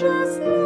Just.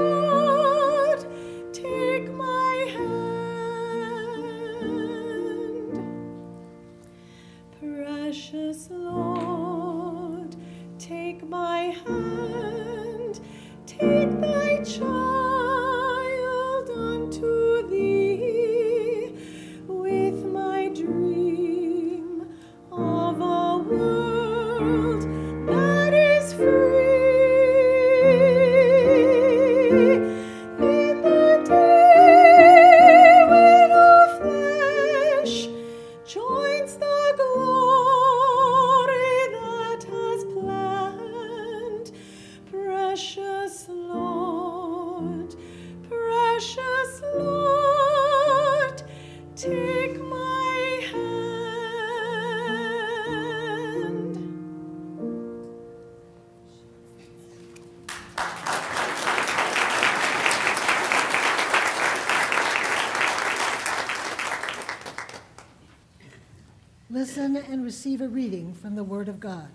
Listen and receive a reading from the Word of God.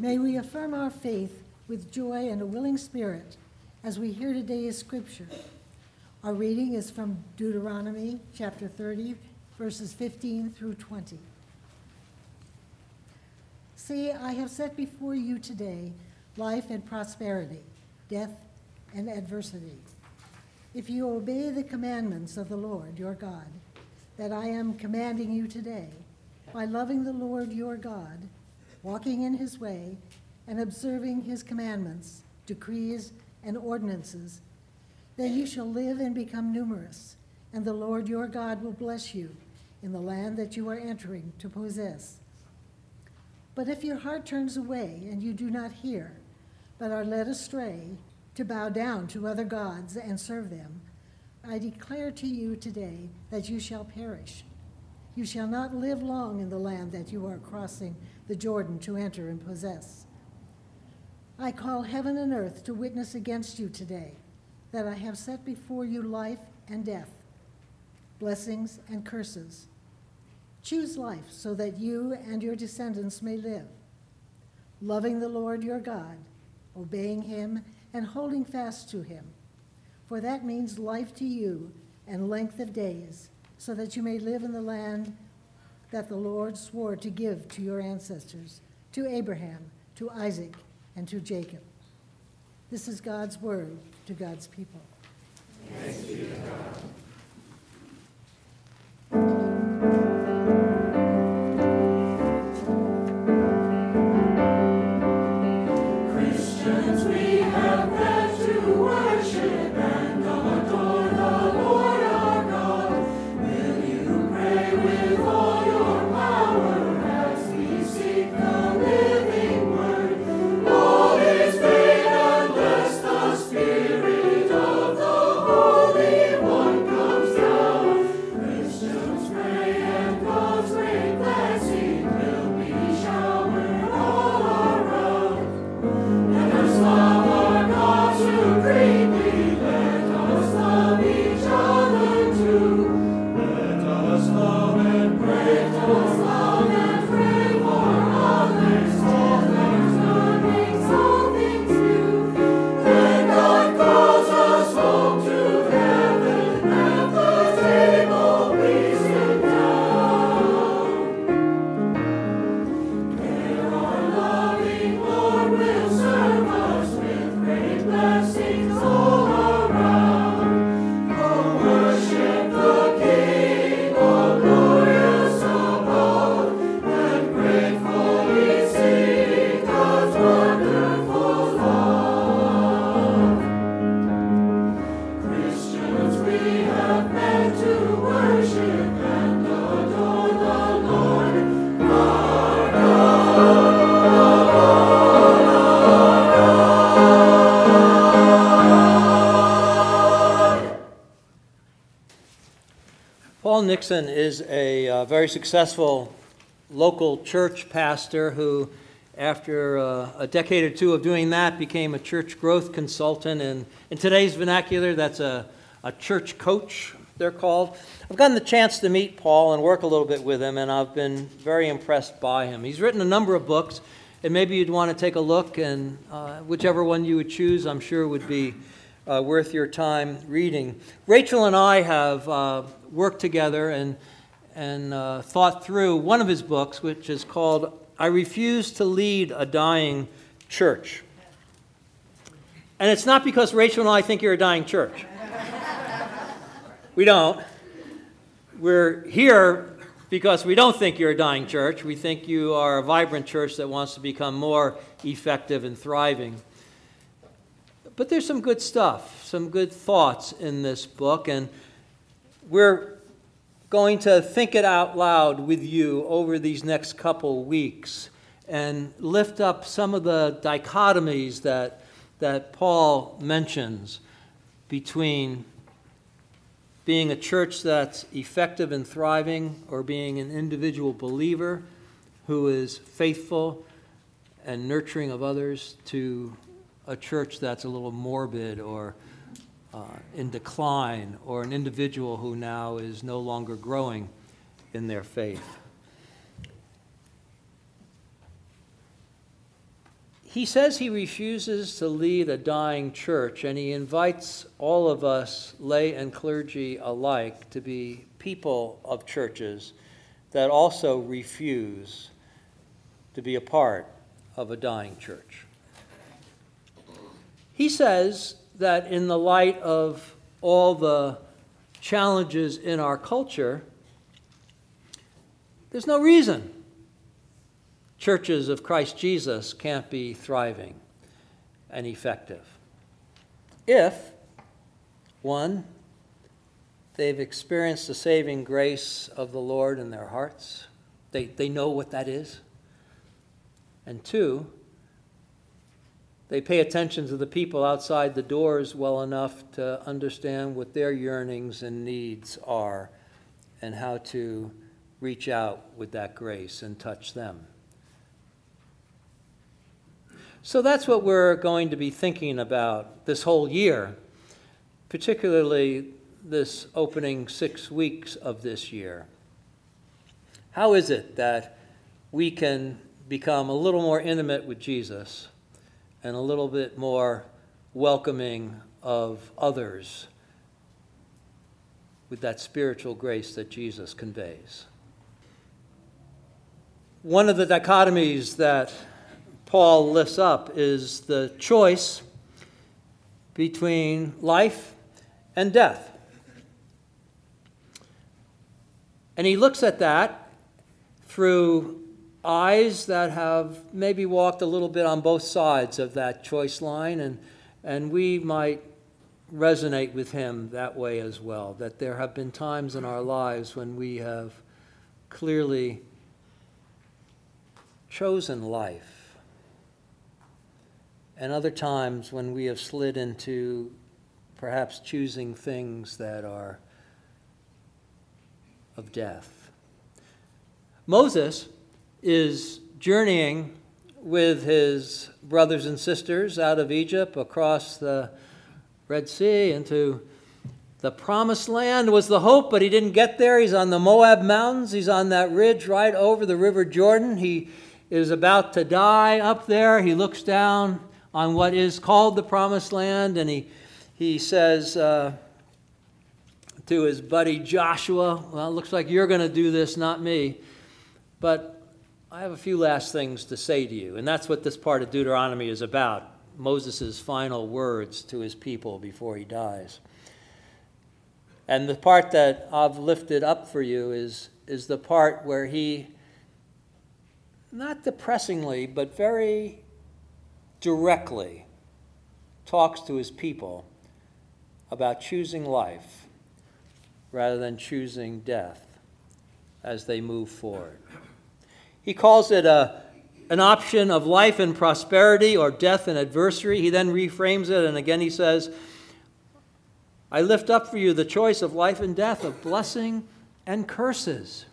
May we affirm our faith with joy and a willing spirit as we hear today's scripture. Our reading is from Deuteronomy chapter 30, verses 15 through 20. See, I have set before you today life and prosperity, death and adversity. If you obey the commandments of the Lord your God, that I am commanding you today, by loving the Lord your God, walking in his way, and observing his commandments, decrees, and ordinances, then you shall live and become numerous, and the Lord your God will bless you in the land that you are entering to possess. But if your heart turns away and you do not hear, but are led astray to bow down to other gods and serve them, I declare to you today that you shall perish. You shall not live long in the land that you are crossing the Jordan to enter and possess. I call heaven and earth to witness against you today that I have set before you life and death, blessings and curses. Choose life so that you and your descendants may live, loving the Lord your God, obeying him, and holding fast to him. For that means life to you and length of days, so that you may live in the land that the Lord swore to give to your ancestors, to Abraham, to Isaac, and to Jacob. This is God's word to God's people. Christians, Nixon is a uh, very successful local church pastor who, after uh, a decade or two of doing that, became a church growth consultant. And in today's vernacular, that's a, a church coach, they're called. I've gotten the chance to meet Paul and work a little bit with him, and I've been very impressed by him. He's written a number of books, and maybe you'd want to take a look, and uh, whichever one you would choose, I'm sure would be uh, worth your time reading. Rachel and I have uh, worked together and, and uh, thought through one of his books, which is called I Refuse to Lead a Dying Church. And it's not because Rachel and I think you're a dying church. we don't. We're here because we don't think you're a dying church. We think you are a vibrant church that wants to become more effective and thriving. But there's some good stuff, some good thoughts in this book, and we're going to think it out loud with you over these next couple weeks and lift up some of the dichotomies that that Paul mentions between being a church that's effective and thriving or being an individual believer who is faithful and nurturing of others to a church that's a little morbid or uh, in decline or an individual who now is no longer growing in their faith. he says he refuses to lead a dying church, and he invites all of us, lay and clergy alike, to be people of churches that also refuse to be a part of a dying church. He says that in the light of all the challenges in our culture, there's no reason churches of Christ Jesus can't be thriving and effective. If, one, they've experienced the saving grace of the Lord in their hearts, they, they know what that is. And two, they pay attention to the people outside the doors well enough to understand what their yearnings and needs are and how to reach out with that grace and touch them. So that's what we're going to be thinking about this whole year, particularly this opening six weeks of this year. How is it that we can become a little more intimate with Jesus and a little bit more welcoming of others with that spiritual grace that Jesus conveys? One of the dichotomies that Paul lifts up is the choice between life and death. And he looks at that through eyes that have maybe walked a little bit on both sides of that choice line, and, and we might resonate with him that way as well. That there have been times in our lives when we have clearly chosen life and other times when we have slid into perhaps choosing things that are of death. Moses is journeying with his brothers and sisters out of Egypt across the Red Sea into the promised land was the hope, but he didn't get there. He's on the Moab Mountains. He's on that ridge right over the River Jordan. He is about to die up there. He looks down on what is called the Promised Land, and he, he says uh, to his buddy Joshua, Well, it looks like you're going to do this, not me. But I have a few last things to say to you, and that's what this part of Deuteronomy is about Moses' final words to his people before he dies. And the part that I've lifted up for you is, is the part where he, not depressingly, but very directly talks to his people about choosing life rather than choosing death as they move forward. He calls it a, an option of life and prosperity or death and adversity. He then reframes it, and again he says, I lift up for you the choice of life and death, of blessing and curses.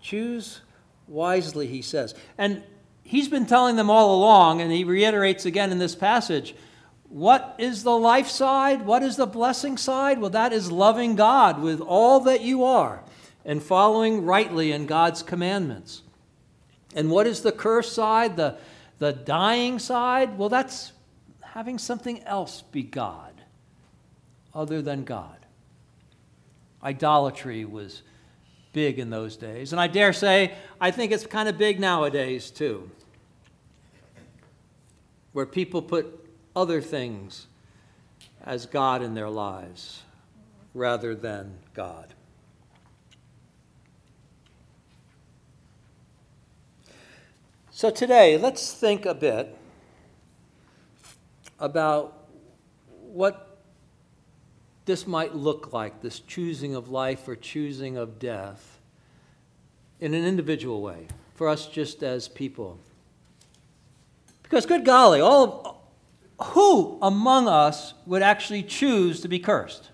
Choose wisely, he says. And he's been telling them all along, and he reiterates again in this passage what is the life side? What is the blessing side? Well, that is loving God with all that you are and following rightly in God's commandments. And what is the curse side, the, the dying side? Well, that's having something else be God other than God. Idolatry was big in those days. And I dare say, I think it's kind of big nowadays too, where people put other things as God in their lives rather than God. So today, let's think a bit about what this might look like this choosing of life or choosing of death in an individual way for us just as people. Because, good golly, all who among us would actually choose to be cursed?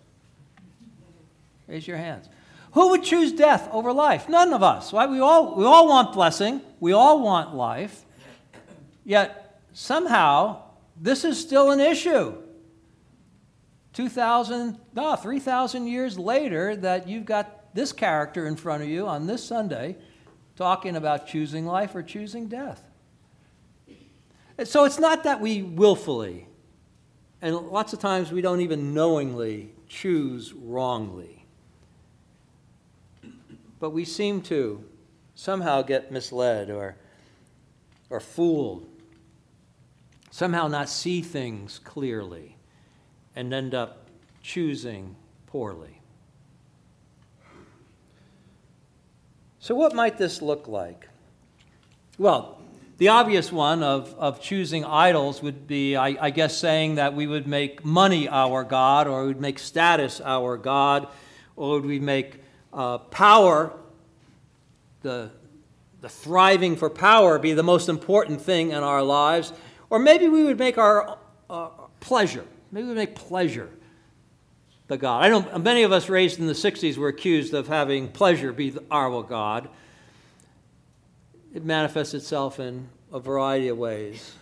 Raise your hands. Who would choose death over life? None of us. Right? We all, we all want blessing. We all want life. Yet somehow this is still an issue. 2,000, no, 3,000 years later, that you've got this character in front of you on this Sunday talking about choosing life or choosing death. So it's not that we willfully, and lots of times we don't even knowingly choose wrongly but we seem to somehow get misled or, or fooled, somehow not see things clearly, and end up choosing poorly. So, what might this look like? Well, the obvious one of, of choosing idols would be, I, I guess, saying that we would make money our God, or we would make status our God, or would we make uh, power, the, the thriving for power, be the most important thing in our lives. Or maybe we would make our uh, pleasure, maybe we make pleasure the God. I know many of us raised in the 60s were accused of having pleasure be our God. It manifests itself in a variety of ways.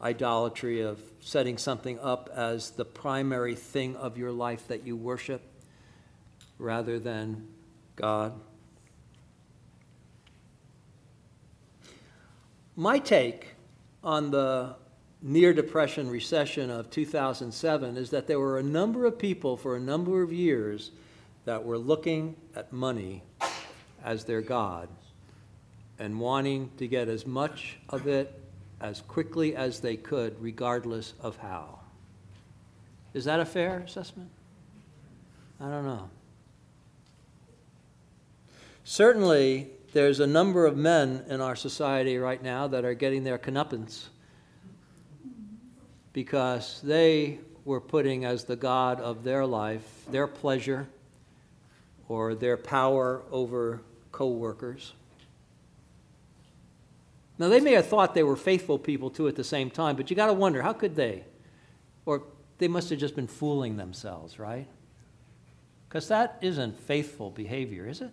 Idolatry of setting something up as the primary thing of your life that you worship rather than God. My take on the near depression recession of 2007 is that there were a number of people for a number of years that were looking at money as their God and wanting to get as much of it as quickly as they could, regardless of how. Is that a fair assessment? I don't know. Certainly, there's a number of men in our society right now that are getting their comeuppance because they were putting as the God of their life their pleasure or their power over co-workers. Now, they may have thought they were faithful people too at the same time, but you got to wonder how could they? Or they must have just been fooling themselves, right? Because that isn't faithful behavior, is it?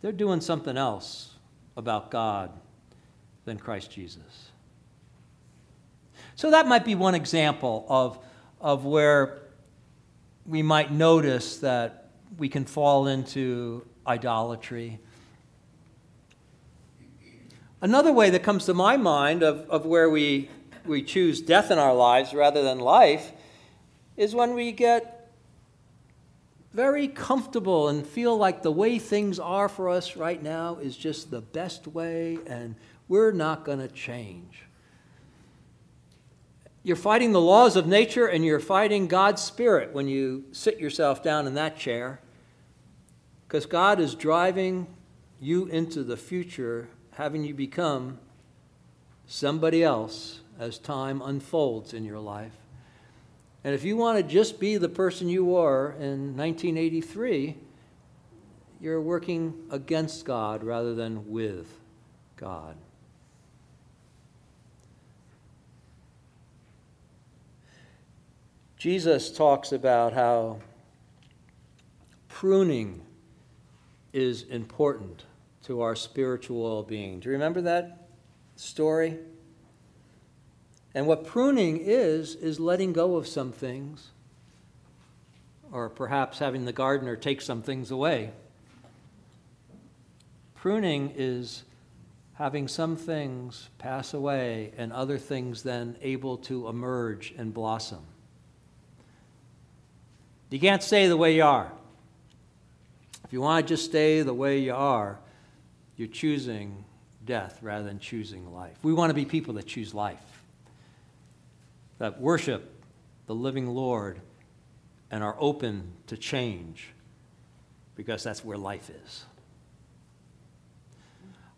They're doing something else about God than Christ Jesus. So that might be one example of, of where we might notice that we can fall into idolatry. Another way that comes to my mind of, of where we, we choose death in our lives rather than life is when we get very comfortable and feel like the way things are for us right now is just the best way and we're not going to change. You're fighting the laws of nature and you're fighting God's Spirit when you sit yourself down in that chair because God is driving you into the future, having you become somebody else as time unfolds in your life. And if you want to just be the person you were in 1983, you're working against God rather than with God. Jesus talks about how pruning is important to our spiritual well being. Do you remember that story? And what pruning is, is letting go of some things, or perhaps having the gardener take some things away Pruning is having some things pass away and other things then able to emerge and blossom. You can't stay the way you are. If you want to just stay the way you are, you're choosing death rather than choosing life. We want to be people that choose life, that worship the living Lord and are open to change because that's where life is.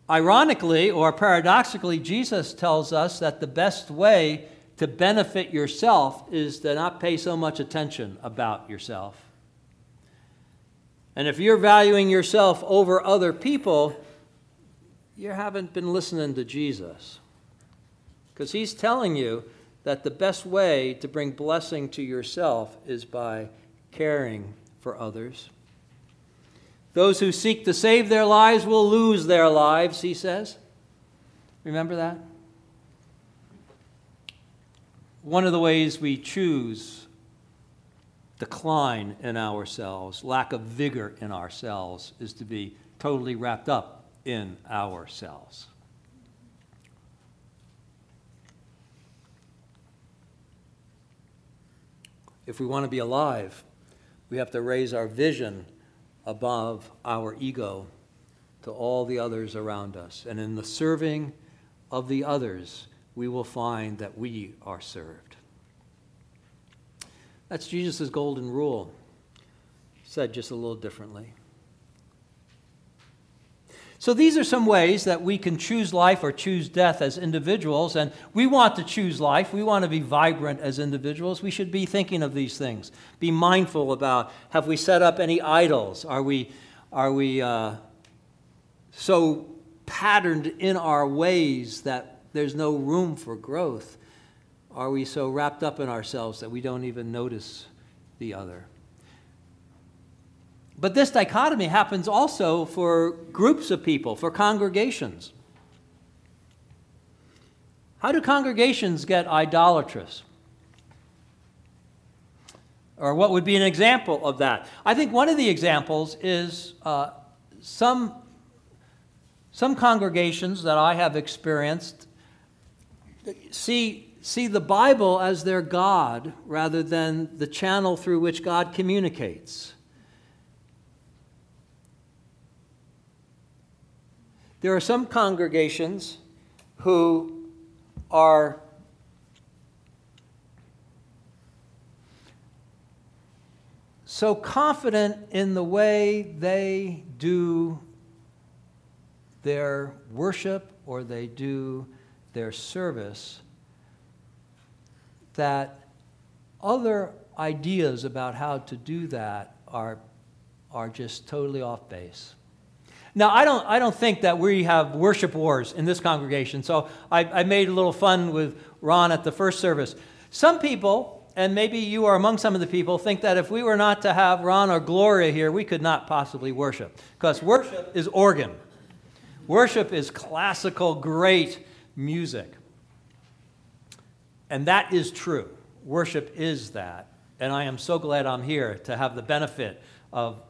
Ironically or paradoxically, Jesus tells us that the best way to benefit yourself is to not pay so much attention about yourself. And if you're valuing yourself over other people, you haven't been listening to Jesus. Because he's telling you that the best way to bring blessing to yourself is by caring for others. Those who seek to save their lives will lose their lives, he says. Remember that? One of the ways we choose decline in ourselves, lack of vigor in ourselves, is to be totally wrapped up in ourselves. If we want to be alive, we have to raise our vision above our ego to all the others around us. And in the serving of the others, we will find that we are served. That's Jesus' golden rule, said just a little differently. So, these are some ways that we can choose life or choose death as individuals. And we want to choose life. We want to be vibrant as individuals. We should be thinking of these things. Be mindful about have we set up any idols? Are we, are we uh, so patterned in our ways that there's no room for growth? Are we so wrapped up in ourselves that we don't even notice the other? But this dichotomy happens also for groups of people, for congregations. How do congregations get idolatrous? Or what would be an example of that? I think one of the examples is uh, some, some congregations that I have experienced see, see the Bible as their God rather than the channel through which God communicates. There are some congregations who are so confident in the way they do their worship or they do their service that other ideas about how to do that are, are just totally off base. Now, I don't, I don't think that we have worship wars in this congregation, so I, I made a little fun with Ron at the first service. Some people, and maybe you are among some of the people, think that if we were not to have Ron or Gloria here, we could not possibly worship. Because worship is organ, worship is classical, great music. And that is true. Worship is that. And I am so glad I'm here to have the benefit of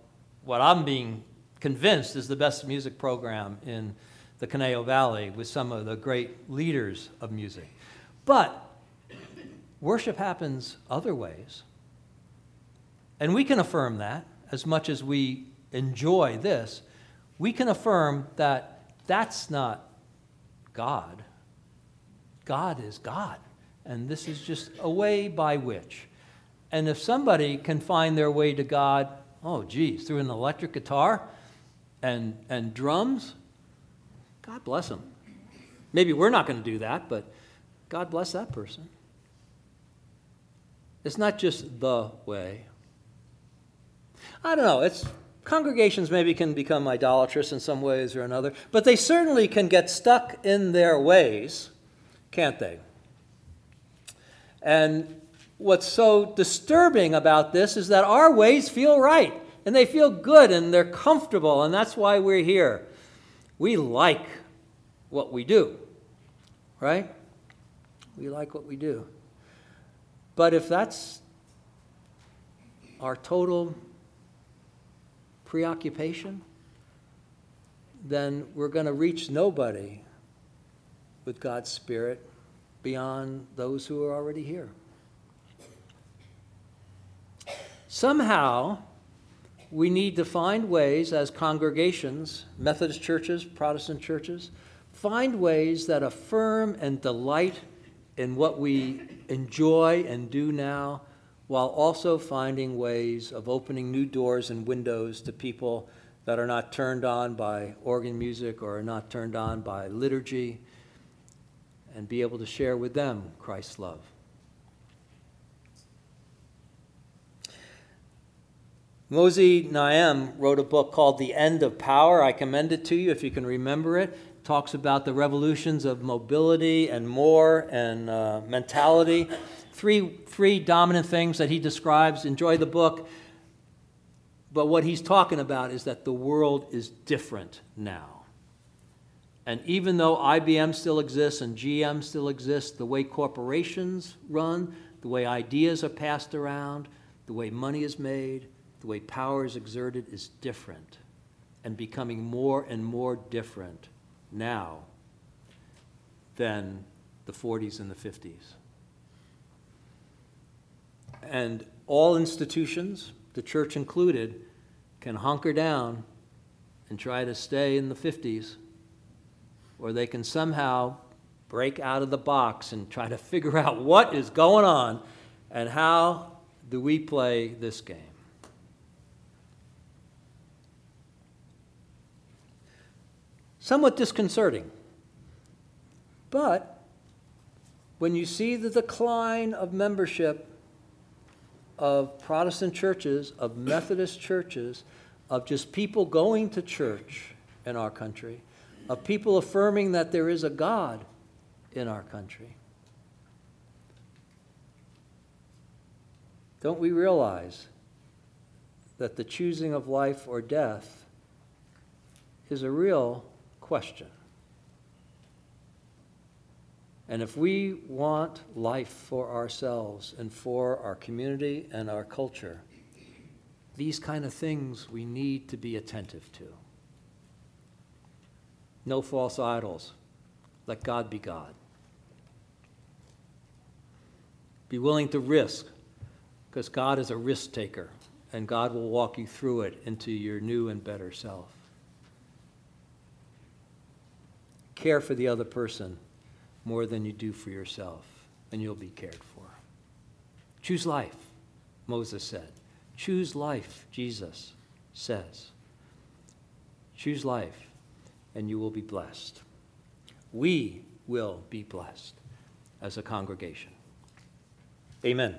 what I'm being convinced is the best music program in the Conejo Valley with some of the great leaders of music. But worship happens other ways. And we can affirm that as much as we enjoy this. We can affirm that that's not God. God is God. And this is just a way by which. And if somebody can find their way to God, oh, geez, through an electric guitar, and, and drums, God bless them. Maybe we're not going to do that, but God bless that person. It's not just the way. I don't know. It's congregations maybe can become idolatrous in some ways or another, but they certainly can get stuck in their ways, can't they? And what's so disturbing about this is that our ways feel right and they feel good and they're comfortable, and that's why we're here. We like what we do, right? We like what we do. But if that's our total preoccupation, then we're going to reach nobody with God's Spirit beyond those who are already here. Somehow, we need to find ways as congregations, Methodist churches, Protestant churches, find ways that affirm and delight in what we enjoy and do now, while also finding ways of opening new doors and windows to people that are not turned on by organ music or are not turned on by liturgy, and be able to share with them Christ's love. Moisés Naím wrote a book called The End of Power. I commend it to you if you can remember it. it talks about the revolutions of mobility and more and uh, mentality. Three, three dominant things that he describes. Enjoy the book. But what he's talking about is that the world is different now. And even though IBM still exists and GM still exists, the way corporations run, the way ideas are passed around, the way money is made, the way power is exerted is different and becoming more and more different now than the 40s and the 50s. And all institutions, the church included, can hunker down and try to stay in the 50s, or they can somehow break out of the box and try to figure out what is going on and how do we play this game. Somewhat disconcerting. But when you see the decline of membership of Protestant churches, of Methodist churches, of just people going to church in our country, of people affirming that there is a God in our country, don't we realize that the choosing of life or death is a real question. And if we want life for ourselves and for our community and our culture, these kind of things we need to be attentive to. No false idols. Let God be God. Be willing to risk, because God is a risk taker, and God will walk you through it into your new and better self. Care for the other person more than you do for yourself, and you'll be cared for. Choose life, Moses said. Choose life, Jesus says. Choose life, and you will be blessed. We will be blessed as a congregation. Amen.